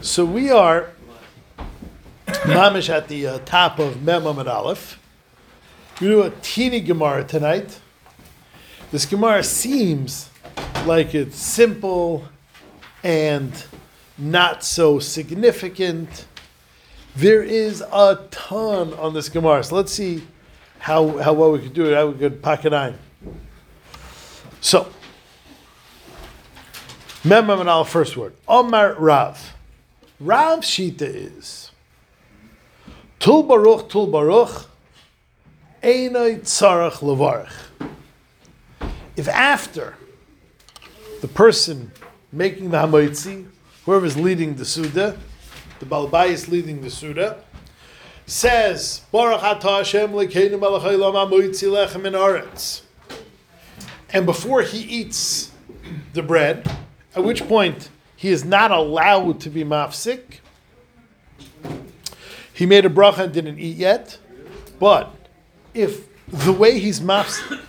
So we are mamish at the uh, top of Mem Amud Aleph. We do a teeny Gemara tonight. This Gemara seems like it's simple and not so significant. There is a ton on this Gemara, so let's see how, how well we could do it, how we could pack it on. So, Mem Amud Aleph, first word. Omar Rav. Rav Shita is Tul Baruch, Tul Baruch, Einoi Tzarach Levarach. If after the person making the Hamoitzi, whoever's leading the Suda, the Balbai is leading the Suda, says, Baruch Atah Hashem Lekeinu Melech Haolam Hamoitzi Lechem in Aretz. And before he eats the bread, at which point he is not allowed to be mafsik. He made a bracha and didn't eat yet. But if the way he's mafsik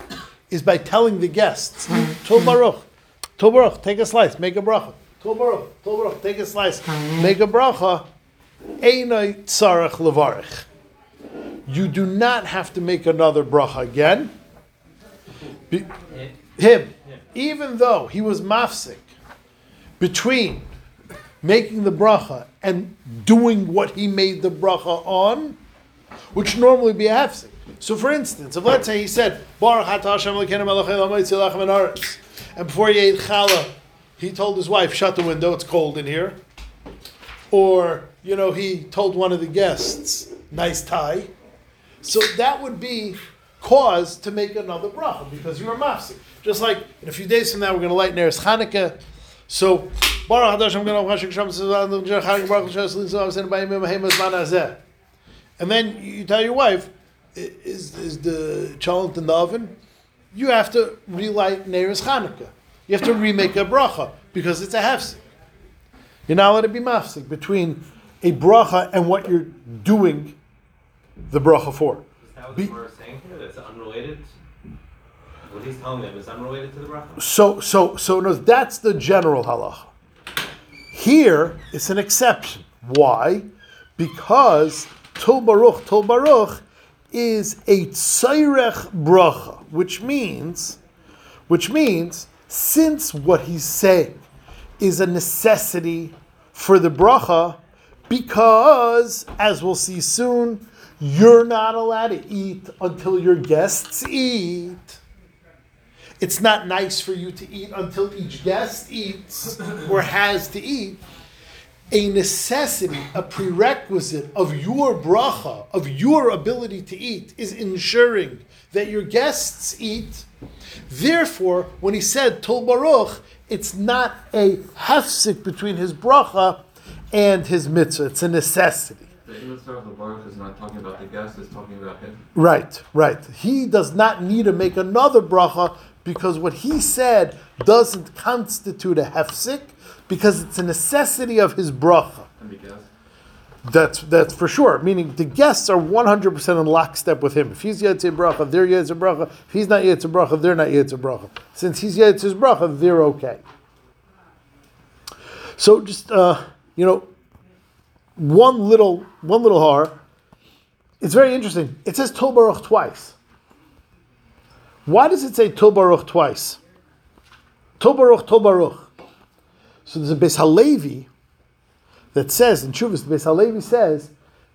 is by telling the guests, Tol Baruch, Tol Baruch, take a slice, make a bracha. Tol Baruch, Tol Baruch, take a slice, make a bracha. Einai tzarech levarich. You do not have to make another bracha again. Be- him, even though he was mafsik, between making the bracha and doing what he made the bracha on, which normally be a hefsek. So, for instance, if let's say he said Hashem and before he ate challah, he told his wife, "Shut the window; it's cold in here." Or you know, he told one of the guests, "Nice tie." So that would be cause to make another bracha because you were mafsik. Just like in a few days from now, we're going to light Neres Chanukah. So, Baruch Hadash, I'm going to and then you tell your wife, is, is the cholent in the oven? You have to relight Neres Chanukah. You have to remake a bracha because it's a hefsek. You're not allowed to be mafsik between a bracha and what you're doing the bracha for. Is that what Be- is saying here? That's unrelated? What he's telling them is unrelated to the bracha? So, so, so no, that's the general halacha. Here, it's an exception. Why? Because Tol Baruch, Tol Baruch is a tzairech bracha, which means, which means, since what he's saying is a necessity for the bracha, because, as we'll see soon, you're not allowed to eat until your guests eat. It's not nice for you to eat until each guest eats or has to eat. A necessity, a prerequisite of your bracha, of your ability to eat, is ensuring that your guests eat. Therefore, when he said Tol Baruch, it's not a hefsik between his bracha and his mitzvah. It's a necessity. The of the Baruch is not talking about the guest, it's talking about him. Right, right. He does not need to make another bracha because what he said doesn't constitute a hefsik because it's a necessity of his bracha. And the guest. That's that's for sure. Meaning the guests are one hundred percent in lockstep with him. If he's Yetzir bracha, they're Yetzir bracha. If he's not Yetzir bracha, they're not Yetzir bracha. Since he's Yetzir's bracha, they're okay. So just uh, you know, one little one little har. It's very interesting. It says Tol Baruch twice. Why does it say Tol Baruch twice? Tol Baruch, Tol Baruch. So there's a Beis Halevi that says in Chuvas, the Beis Halevi says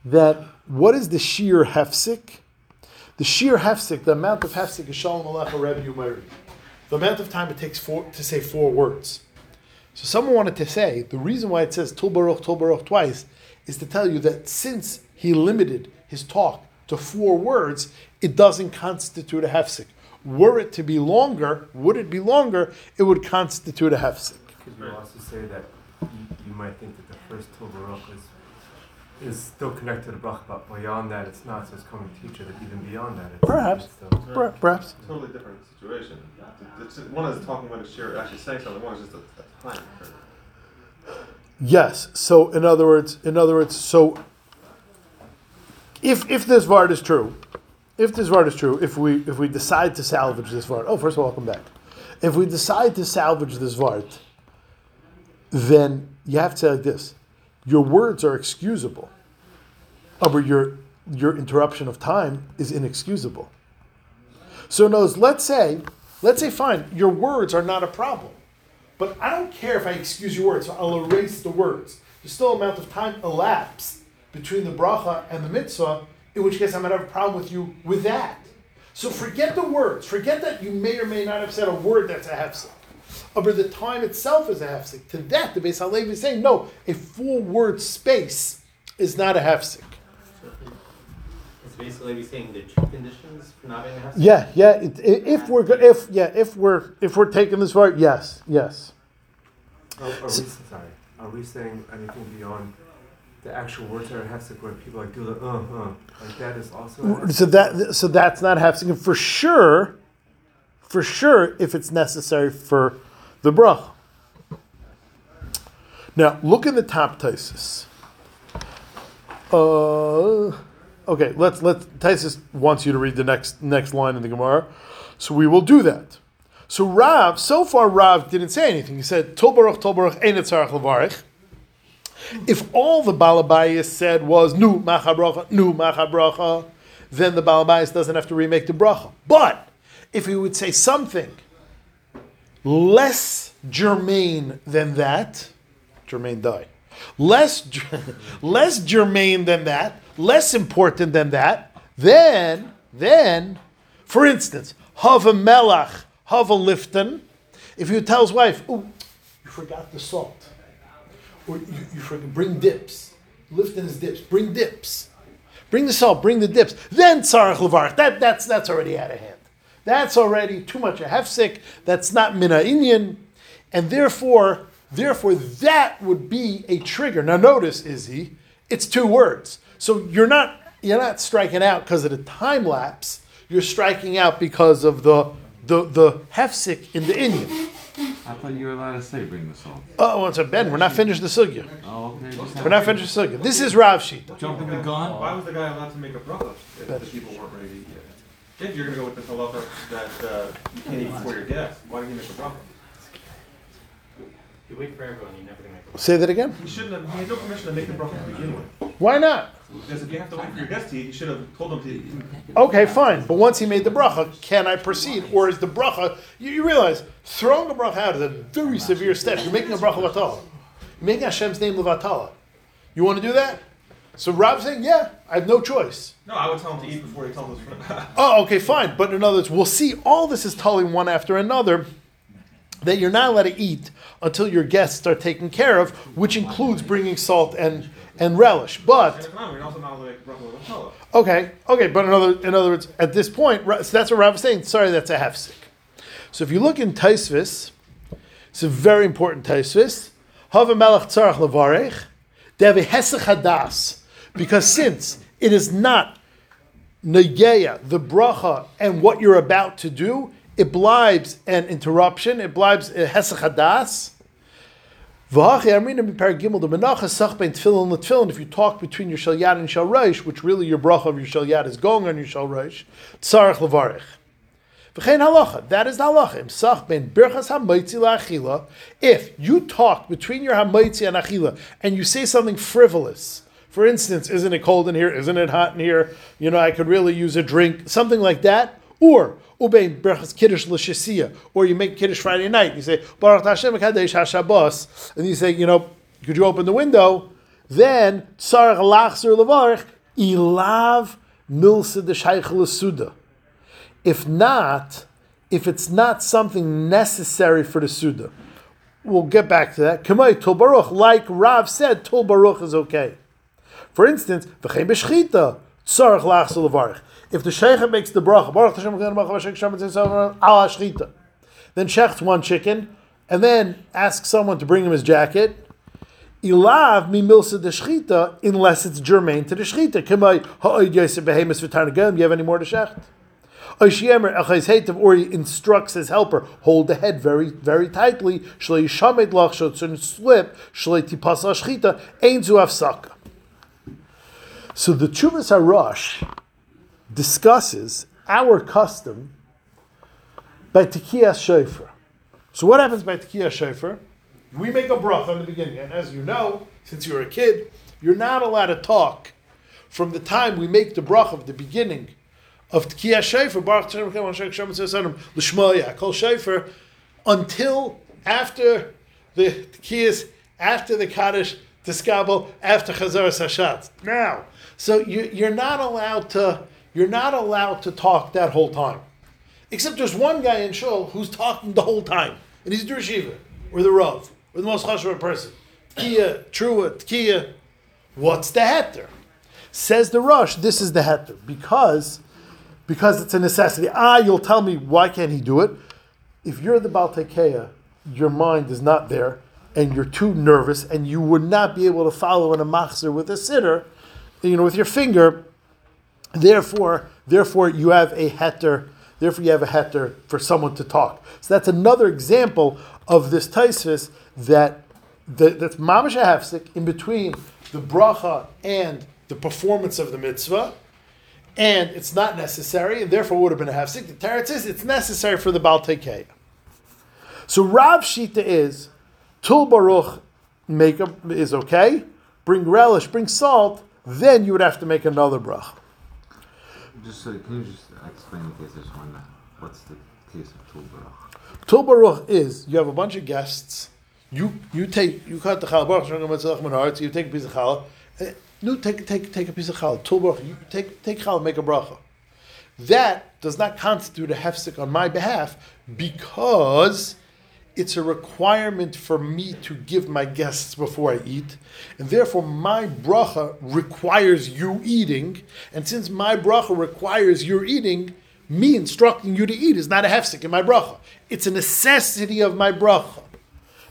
that what is the sheer hefsik? The sheer hefsik, the amount of hefsik is Shalom Alecha Rebbe. The amount of time it takes for, to say four words. So someone wanted to say the reason why it says Tul Baruch, Tul Baruch twice is to tell you that since he limited his talk to four words, it doesn't constitute a hefsik. Were it to be longer, would it be longer, it would constitute a hefsik. Could you also say that you, you might think that the first Tov is is still connected to the Brach, but beyond that it's not, so it's coming to teach you that even beyond that it's Perhaps. it's still. Per- Perhaps. Totally different situation. It's just- one is talking about a share, actually saying something. One is just a, a time. Yes. So in other words, in other words, so if if this vart is true, if this vart is true, if we if we decide to salvage this vart, oh, first of all, welcome back. If we decide to salvage this vart, then you have to say like this: your words are excusable, uh, but your your interruption of time is inexcusable. So, knows. Let's say, let's say, fine, your words are not a problem, but I don't care if I excuse your words. So I'll erase the words. There's still amount of time elapsed between the bracha and the mitzvah, in which case I might have a problem with you with that. So forget the words. Forget that you may or may not have said a word that's a hefsek. But the time itself is a hefsek. To that, the Beis Halevi is saying, no, a full word space is not a hefsek. It's basically saying the two conditions for not being a hefsek. Yeah, yeah. It, i- if we're go- if yeah if we're if we're taking this far, yes, yes. Are, are we, sorry, are we saying anything beyond the actual words that are hefsek where people like do the uh uh like that is also? So that so that's not hefsek for sure. For sure, if it's necessary for the brach. Now look in the top. Uh, okay, let's let's wants you to read the next next line in the Gemara, so we will do that. So Rav, so far Rav didn't say anything. He said Tol Baruch Tol Baruch Ein Levarich. If all the Balabayas said was Nu Macha Bracha, Nu Macha Bracha, then the Balabayas doesn't have to remake the bracha. But if he would say something less germane than that, germane died. Less, less germane than that, less important than that, then, then, for instance, Hava Melach, Hava Lifton, if you tell his wife, oh, you forgot the salt, or you, you bring dips, Lifton is dips, bring dips, bring the salt, bring the dips, then Tzarech Levarach, that, that's, that's already out of hand. That's already too much a hefsek, that's not Mina Inyan, and therefore, therefore that would be a trigger. Now notice, Izzy, it's two words. So you're not you're not striking out because of the time lapse. You're striking out because of the the the hefsek in the Indian. I thought you were allowed to say bring the salt. Oh, once a Ben, we're not finished the sugya. Oh, okay. Just We're not finished the sugya. This is Rav Shita. jumping the gun. Why was the guy allowed to make a bracha if the people weren't ready to eat yet? If you're gonna go with the halacha that uh, you can't eat before your guests, why didn't he make a bracha? You wait for everyone, you never gonna make a Say that again. He shouldn't have. He had no permission to make the bracha to begin with. Why not? Because if you have to wait for your guests to eat, you should have told them to eat. Okay, fine. But once he made the bracha, can I proceed? Or is the bracha, you, you realize, throwing a bracha out is a very severe step. You're making a bracha vatala. You're making Hashem's name levatala. You want to do that? So Rob's saying, yeah, I have no choice. No, I would tell him to eat before he tells us. Oh, okay, fine. But in other words, we'll see all this is telling one after another that you're not allowed to eat until your guests are taken care of, which includes bringing salt and, and relish. But. Okay, okay, but in other, in other words, at this point, so that's what Rav is saying. Sorry, that's a hefsek. So if you look in Taisvis, it's a very important Taisvis. Hava melech tzarach levarech, hesech hadas, because since it is not negeya, the bracha, and what you're about to do, it blibes an interruption. It blibes a hesech hadas. V'hachi amrina mipar gimel the menacha sach bein tefillin. If you talk between your shal yad and shal reish, which really your bracha of your shal yad is going on your shal reish, tzarech levarich. That is the halacha. If you talk between your ha'maitzi and achila and you say something frivolous, for instance, isn't it cold in here? Isn't it hot in here? You know, I could really use a drink, something like that. Or ubein berachas kiddush l'shisiya, or you make kiddush Friday night. You say Baruch Hashem Kadesh Hashabbos, and you say, you know, could you open the window? Then tzarich lachzer levarich ilav milsa d'shayich l'suda. If not, if it's not something necessary for the suda, we'll get back to that. Kamay Tol Baruch, like Rav said, Tol Baruch is okay. For instance, v'chein b'shchita, tzarech lachzul levarich. If the sheikh makes the bracha, hashchita, ah, then shechts one chicken, and then asks someone to bring him his jacket. Ilav mi milsa de shchita, unless it's germane to the v'tarnagam. You have any more to shecht? Or he instructs his helper, hold the head very, very tightly. Yishamed lach shotzun slip. So the Chuvas Harash discusses our custom by Tekiyas Shofar. So what happens by Tekiyas Shofar? we make a bracha in the beginning, and as you know, since you're a kid, you're not allowed to talk from the time we make the bracha of the beginning of Tkiyah Shofar, Baruch until after the Tkiyas, after the Kaddish, Tiskabel, after Chazar Sashat. Now, so you, you're not allowed to, you're not allowed to talk that whole time. Except there's one guy in Shul who's talking the whole time, and he's the Rishiva, or the Rav, or the most chashuv person. Tkiya, Trua, Tkiya. What's the heter? Says the Rush, this is the heter, because, because it's a necessity. Ah, you'll tell me, why can't he do it? If you're the Baltekeya, your mind is not there, and you're too nervous, and you would not be able to follow in a machzer with a sitter, you know, with your finger, therefore, therefore you have a heter Therefore, you have a heter for someone to talk. So that's another example of this taisvis that, that that's mamash hefsek in between the bracha and the performance of the mitzvah, and it's not necessary, and therefore would have been a hefsek. The Teretz says it's necessary for the Baal. So Rav Shita is Tul Baruch make a, is okay. Bring relish, bring salt. Then you would have to make another bracha. Just so, can you just explain the case there's one, what's the case of Tul Baruch? Tul Baruch is you have a bunch of guests. You you take you cut the challah baruch you take a piece of challah. Uh, No, take take take a piece of challah. Tul Baruch, you take take challah, make a bracha. That does not constitute a hefsek on my behalf because it's a requirement for me to give my guests before I eat, and therefore my bracha requires you eating. And since my bracha requires your eating, me instructing you to eat is not a hefsek in my bracha. It's a necessity of my bracha,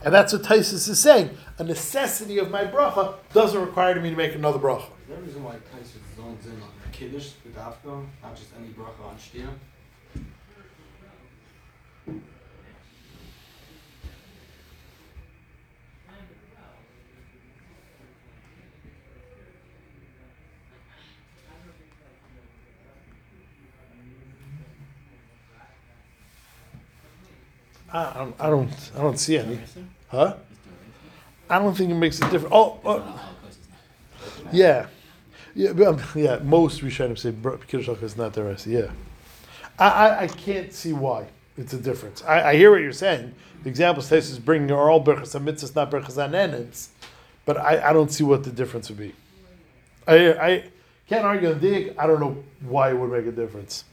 and that's what Taisus is saying. A necessity of my bracha doesn't require me to make another bracha. Is there a reason why in on Kiddush not just any bracha on? I don't, I don't, I don't see any. Huh? I don't think it makes a difference. Oh, oh yeah, yeah, but, um, yeah. Most should say kiddush is not the rest. Yeah, I, I, I can't see why it's a difference. I, I hear what you're saying. The example says is bringing your all and mitzvahs, not berachas and enets, but I, I don't see what the difference would be. I, I can't argue on dig. I don't know why it would make a difference.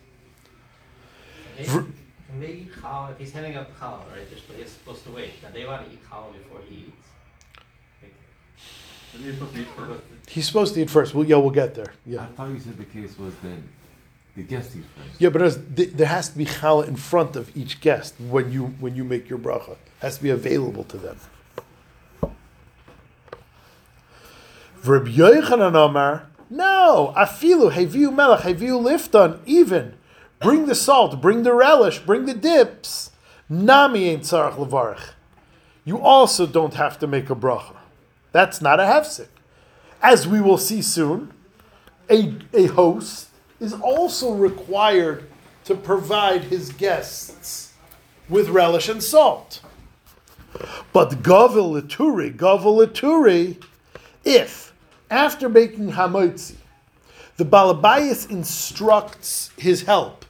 Vr- Can they eat challah? If he's handing out the challah, right? They're he's supposed to wait. Now they want to eat challah before he eats. Like, Isn't supposed to eat first? He's supposed to eat first. Well, yeah, we'll get there. Yeah. I Yeah, thought you said the case was that the guest eats first. yeah, but there's, th- there has to be challah in front of each guest when you when you make your bracha. It has to be available to them. Verb Yochanan Amar, no, afilu heviu melech heviu lifton, even bring the salt, bring the relish, bring the dips. Nami ain't tzarach levarich. You also don't have to make a bracha. That's not a hefsek. As we will see soon, a, a host is also required to provide his guests with relish and salt. But gavel lituri, gavel lituri, if after making hamotzi, the balabayas instructs his help,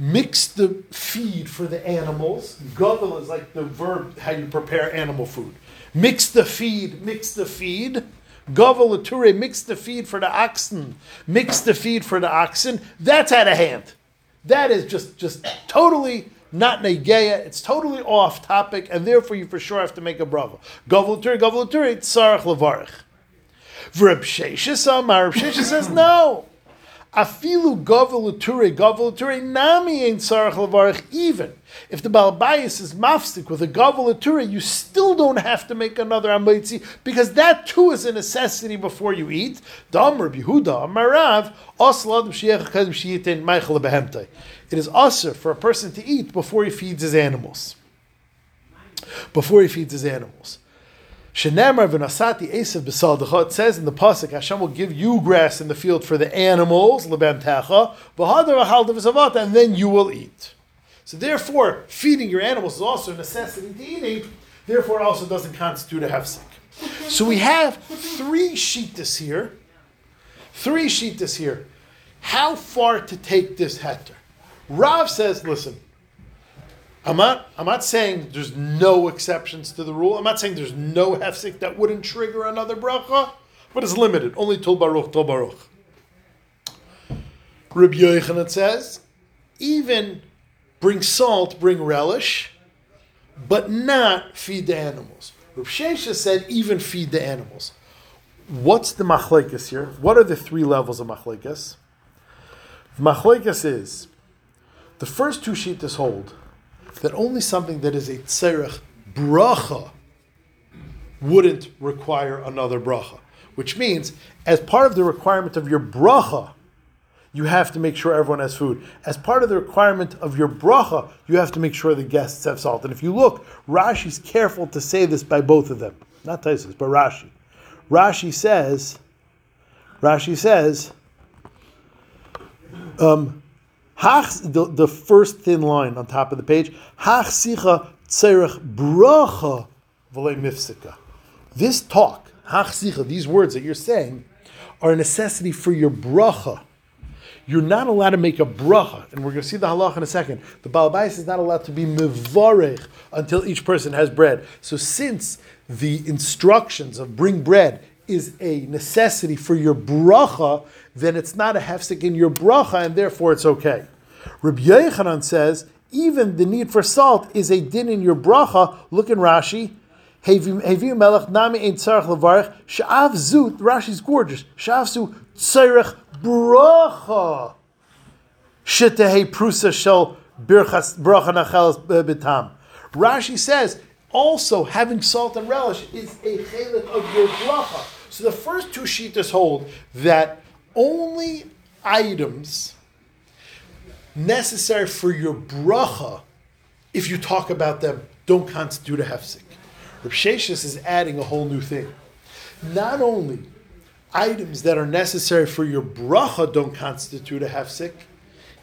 mix the feed for the animals. Gavel is like the verb how you prepare animal food. Mix the feed, mix the feed. Gavel Lature, mix the feed for the oxen, mix the feed for the oxen. That's out of hand. That is just just totally not negeya. It's totally off topic, and therefore you for sure have to make a bravo. Gavel Lature, Gavel Lature, tzarech levarich. Reb Sheshes says no. Afilu gavel uture nami ain't sarach levarich even. If the balbayis is mafstik with a gavel you still don't have to make another amitzi because that too is a necessity before you eat. Dam Rabbi Yehuda Amarav oslam shiach kadim shiyitin meichel behemtai. It is usher for a person to eat before he feeds his animals. Before he feeds his animals. Shenemar v'nasati esav b'saldecha. It says in the pasuk, Hashem will give you grass in the field for the animals, lebem techa, v'hadar v'savata, and then you will eat. So therefore, feeding your animals is also a necessity to eating. Therefore, it also doesn't constitute a hefsek. So we have three shittas here. Three shittas here. How far to take this heter? Rav says, listen, I'm not, I'm not saying there's no exceptions to the rule. I'm not saying there's no hefsek that wouldn't trigger another bracha, but it's limited. Only tul baruch, tul baruch. Rabbi Yochanan says, even bring salt, bring relish, but not feed the animals. Rav Shesha said, even feed the animals. What's the machlekes here? What are the three levels of machlekes? Machlekes is the first two shittas hold that only something that is a tzerech bracha wouldn't require another bracha, which means as part of the requirement of your bracha, you have to make sure everyone has food. As part of the requirement of your bracha, you have to make sure the guests have salt. And if you look, Rashi's careful to say this by both of them, not Taisus, but Rashi. Rashi says, Rashi says, um, the, the first thin line on top of the page. This talk, these words that you're saying, are a necessity for your bracha. You're not allowed to make a bracha, and we're going to see the halach in a second. The balabais is not allowed to be mivarech until each person has bread. So, since the instructions of bring bread is a necessity for your bracha, then it's not a hefsek in your bracha, and therefore it's okay. Rabbi Yochanan says even the need for salt is a din in your bracha. Look in Rashi. Hevi melech nami ein tzarech levarich sha'av zu. Rashi's gorgeous. Sha'av zu tzarech bracha. Shitehei prusa shel birchas bracha nachelas betam. Rashi says also having salt and relish is a chelik of your bracha. So the first two shitas hold that only items necessary for your bracha, if you talk about them, don't constitute a hefsek. Sheshis is adding a whole new thing. Not only items that are necessary for your bracha don't constitute a hefsek,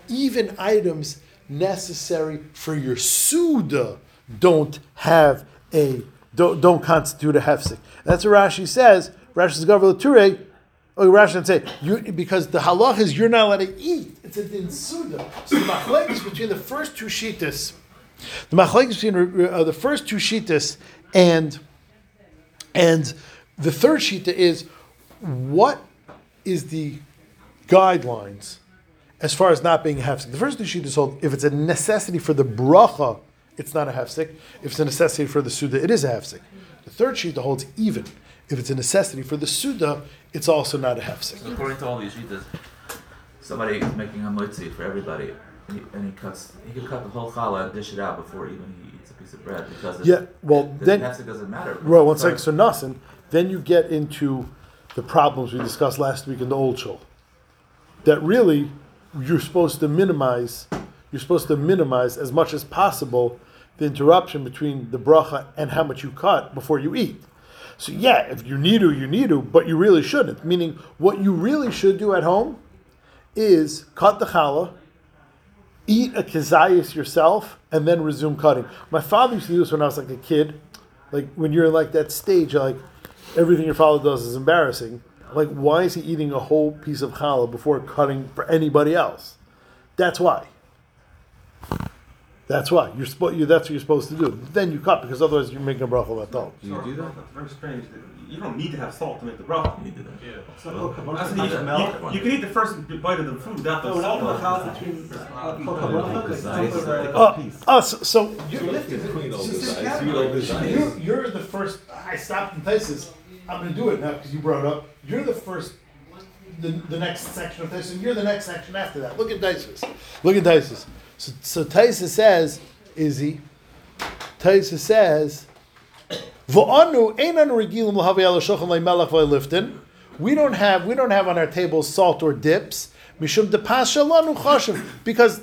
even items necessary for your suda don't have a don't, don't constitute a hefsek. That's what Rashi says. Rashi's Gavra Oh, Rashi would say you because the halach is you're not allowed to eat. It's a din suda. So the machlekes between the first two shitas, the machlekes between uh, the first two shitas and and the third shita is what is the guidelines as far as not being a. The first two shitas hold if it's a necessity for the bracha, it's not a hefsek. If it's a necessity for the suda, it is a hefsek. The third shita holds even. If it's a necessity for the suda, it's also not a hefsek. So according to all these shitas, somebody is making a motzi for everybody, and he, and he cuts. He could cut the whole challah and dish it out before even he eats a piece of bread because Yeah, well, the then- hefsek doesn't matter. Well, one second. So Nasan, then you get into the problems we discussed last week in the old show. That really, you're supposed to minimize. You're supposed to minimize as much as possible the interruption between the bracha and how much you cut before you eat. So yeah, if you need to, you need to, but you really shouldn't. Meaning, what you really should do at home is cut the challah, eat a kazayas yourself, and then resume cutting. My father used to do this when I was like a kid. Like when you're in like that stage, like everything your father does is embarrassing. Like why is he eating a whole piece of challah before cutting for anybody else? That's why. That's why you're supposed. You, that's what you're supposed to do. Then you cut because otherwise you're making a bracha batal. Do you do that? That's very strange. You don't need to have salt to make the bracha. You do that. So, that's I- the- you, you can eat the first bite of the food without the No, salt. talking on it. about between uh, You Coca cut it Cola, into like, size, Coca like Cola. a piece. Uh, so you, Clean all this this is size, capital. you know this size. You're, you're the first. I stopped in places. I'm going to do it now because you brought it up. You're the first. The, the next section of this, and you're the next section after that. Look at Taisus. Look at Taisus. So, so Taisus says, says, "V'anu einan regilim l'havei ala shochan le'melech ve'liftin." We don't have we don't have on our tables salt or dips. Because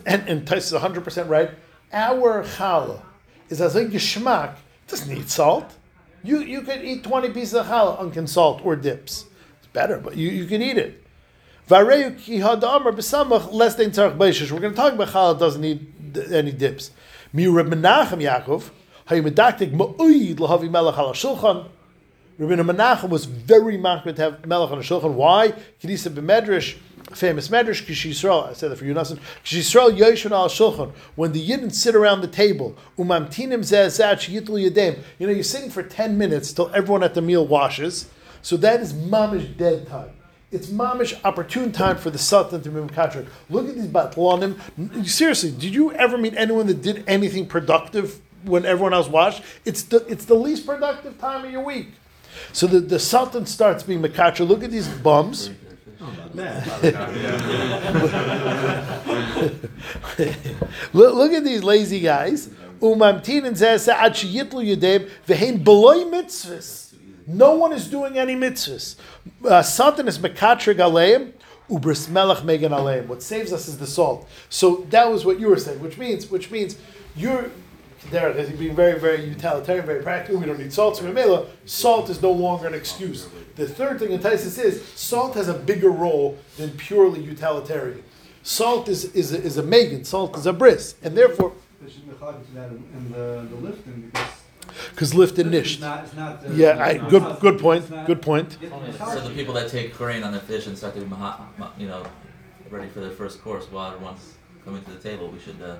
and and Taisus is 100 percent right. Our challah is as a geschmack. Doesn't need salt. You you could eat 20 pieces of challah unkin salt or dips. It's better, but you, you can eat it. We're going to talk about challah doesn't need any dips. Reb Menachem Yaakov Hayimedaktik ma'uyid lahavi melech al shulchan. Rabbi Menachem was very makbid to have melech on the shulchan. Why? Kedisa b'medrash, famous medrash, Kish Yisrael. I said that for you, Nassim. Kish Yisrael yoshon al shulchan. When the yidden sit around the table, umamtinim zezat sheyitlu yedem. You know, you're sitting for ten minutes till everyone at the meal washes. So that is mamish dead time. It's mamish opportune time for the sultan to be mekatrik. Look at these batlanim. Seriously, did you ever meet anyone that did anything productive when everyone else watched? It's the it's the least productive time of your week. So the, the sultan starts being mekatrik. Look at these bums. look, look at these lazy guys. Umamtin and mitzvahs. No one is doing any mitzvahs. Uh, Sultan is mekatrig aleim, ubris melech megan aleim. What saves us is the salt. So that was what you were saying, which means, which means you're Derek is being very, very utilitarian, very practical. We don't need salt. So Mamela, salt is no longer an excuse. The third thing in Taisus is salt has a bigger role than purely utilitarian. Salt is is a, is a megan. Salt is a bris, and therefore in, in the, the lifting because because lift and it's nisht. not, it's not. Uh, Yeah, I, good good point. Good point. So the people that take Korean on their fish and start doing maha, ma- you know, ready for their first course while everyone's coming to the table, we should. Uh,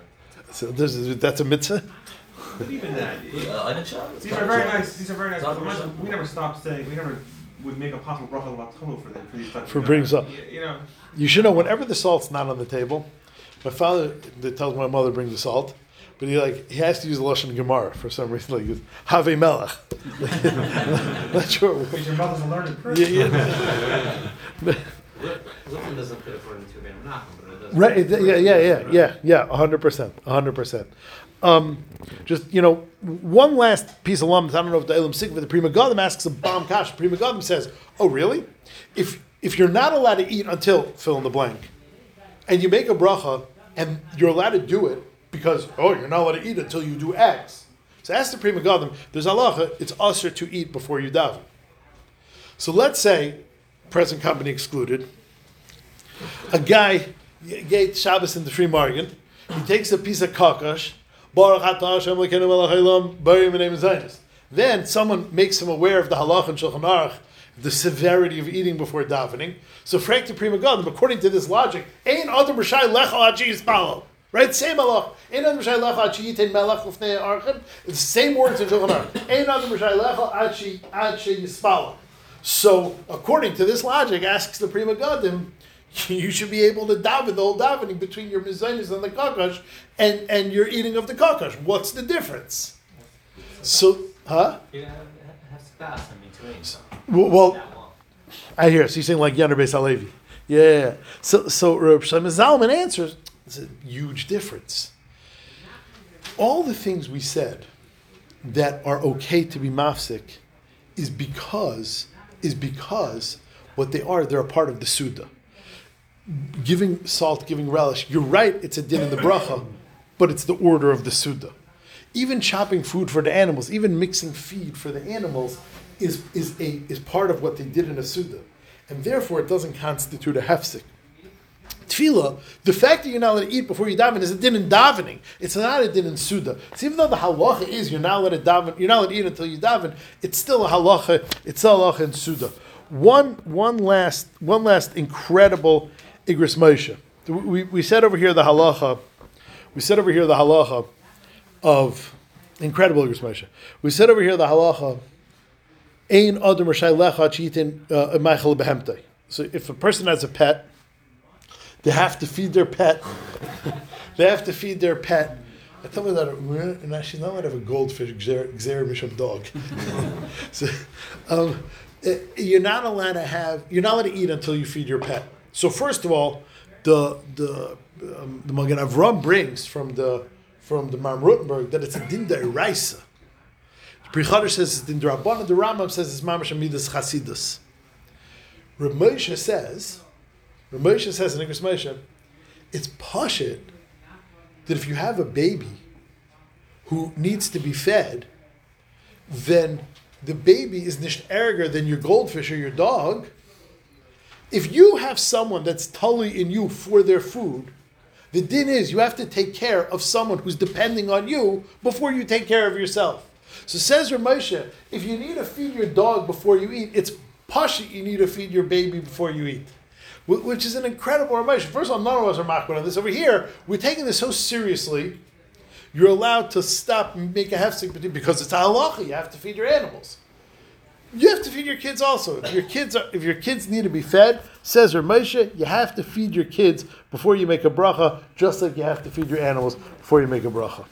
So this is, that's a mitzvah. But even that, uh, I didn't show. these are very nice. These are very nice. It's not but. We never stopped saying. We never would make a possible bracha latonu for them for these types For of bringing salt. You, you know, You should know whenever the salt's not on the table. My father tells my mother bring the salt, but he like he has to use the lashon gemara for some reason. Like he goes, have melech. Not sure. because your mother's a learned person. Yeah, yeah. Lipton doesn't fit according to Rabbi Menachem, but it does. Right. it- Yeah. Yeah. Yeah. Yeah. Yeah. hundred percent. hundred percent. Um, just you know, one last piece of lump. I don't know if the Elam Sikva, the Pri Megadim asks a bomb kash. Pri Megadim says, "Oh, really? If if you're not allowed to eat until fill in the blank, and you make a bracha, and you're allowed to do it because oh, you're not allowed to eat until you do X. So ask the Pri Megadim. There's halacha. It's usher to eat before you daven. So let's say, present company excluded, a guy gate Shabbos in the free margin. He takes a piece of kakash. Baruch atah name of Zionist. Then someone makes him aware of the halach and Shulchan Aruch, the severity of eating before davening. So frank the pri megadim, according to this logic, ain't adam rishai lecha achi yispalo. Right, same halach. Ain't adam rishai lecha achi yitain melech lefnei archim. It's the same words in Shulchan Aruch. Ain't adam lecha achi achi yispalo. So, according to this logic, asks the Pri Megadim, you should be able to daven the whole davening between your mizainis and the kakash and, and your eating of the kakash. What's the difference? So, huh? You have, to spas in between. Well, well I hear. So you're saying like Yander Beis yeah, yeah. So, so Reb Shlomo Zalman answers, it's a huge difference. All the things we said that are okay to be mafsik is because is because what they are, they're a part of the Suda. Giving salt, giving relish, you're right, it's a din in the bracha, but it's the order of the Suda. Even chopping food for the animals, even mixing feed for the animals is, is, a, is part of what they did in a Suda. And therefore it doesn't constitute a hefsik. Tefillah, the fact that you're not allowed to eat before you daven is a din in davening. It's not a din in suda. So even though the halacha is you're not allowed to daven, you're not allowed to eat until you daven, it's still a halacha. It's a halacha in suda. One, one last, one last incredible igros Moshe. We, we said over here the halacha. We said over here the halacha of incredible igros Moshe. We said over here the halacha. Ein adam lecha uh. So if a person has a pet, they have to feed their pet. they have to feed their pet. I told me that, and actually allowed to have a goldfish, Xer Bishop dog. so, um, eh, you're not allowed to have, you're not allowed to eat until you feed your pet. So first of all, the the um, the Magen Avram brings from the from the Mam Rutenberg that it's a din deraisa. Pri Chadash says it's din derabbanan. The Rambam says it's mamash amidas chasidus. Reb Moshe says Ramosha says in Igros Moshe, it's pashit that if you have a baby who needs to be fed, then the baby is nicht erger than your goldfish or your dog. If you have someone that's tully in you for their food, The din is you have to take care of someone who's depending on you before you take care of yourself. So says Ramosha, if you need to feed your dog before you eat, it's pashit you need to feed your baby before you eat. Wh- Which is an incredible Ramosha. First of all, none of us are makbid on this. Over here, we're taking this so seriously. You're allowed to stop and make a hefsek because it's halacha. You have to feed your animals. You have to feed your kids also. If your kids are, if your kids need to be fed, says Ramosha, you have to feed your kids before you make a bracha, just like you have to feed your animals before you make a bracha.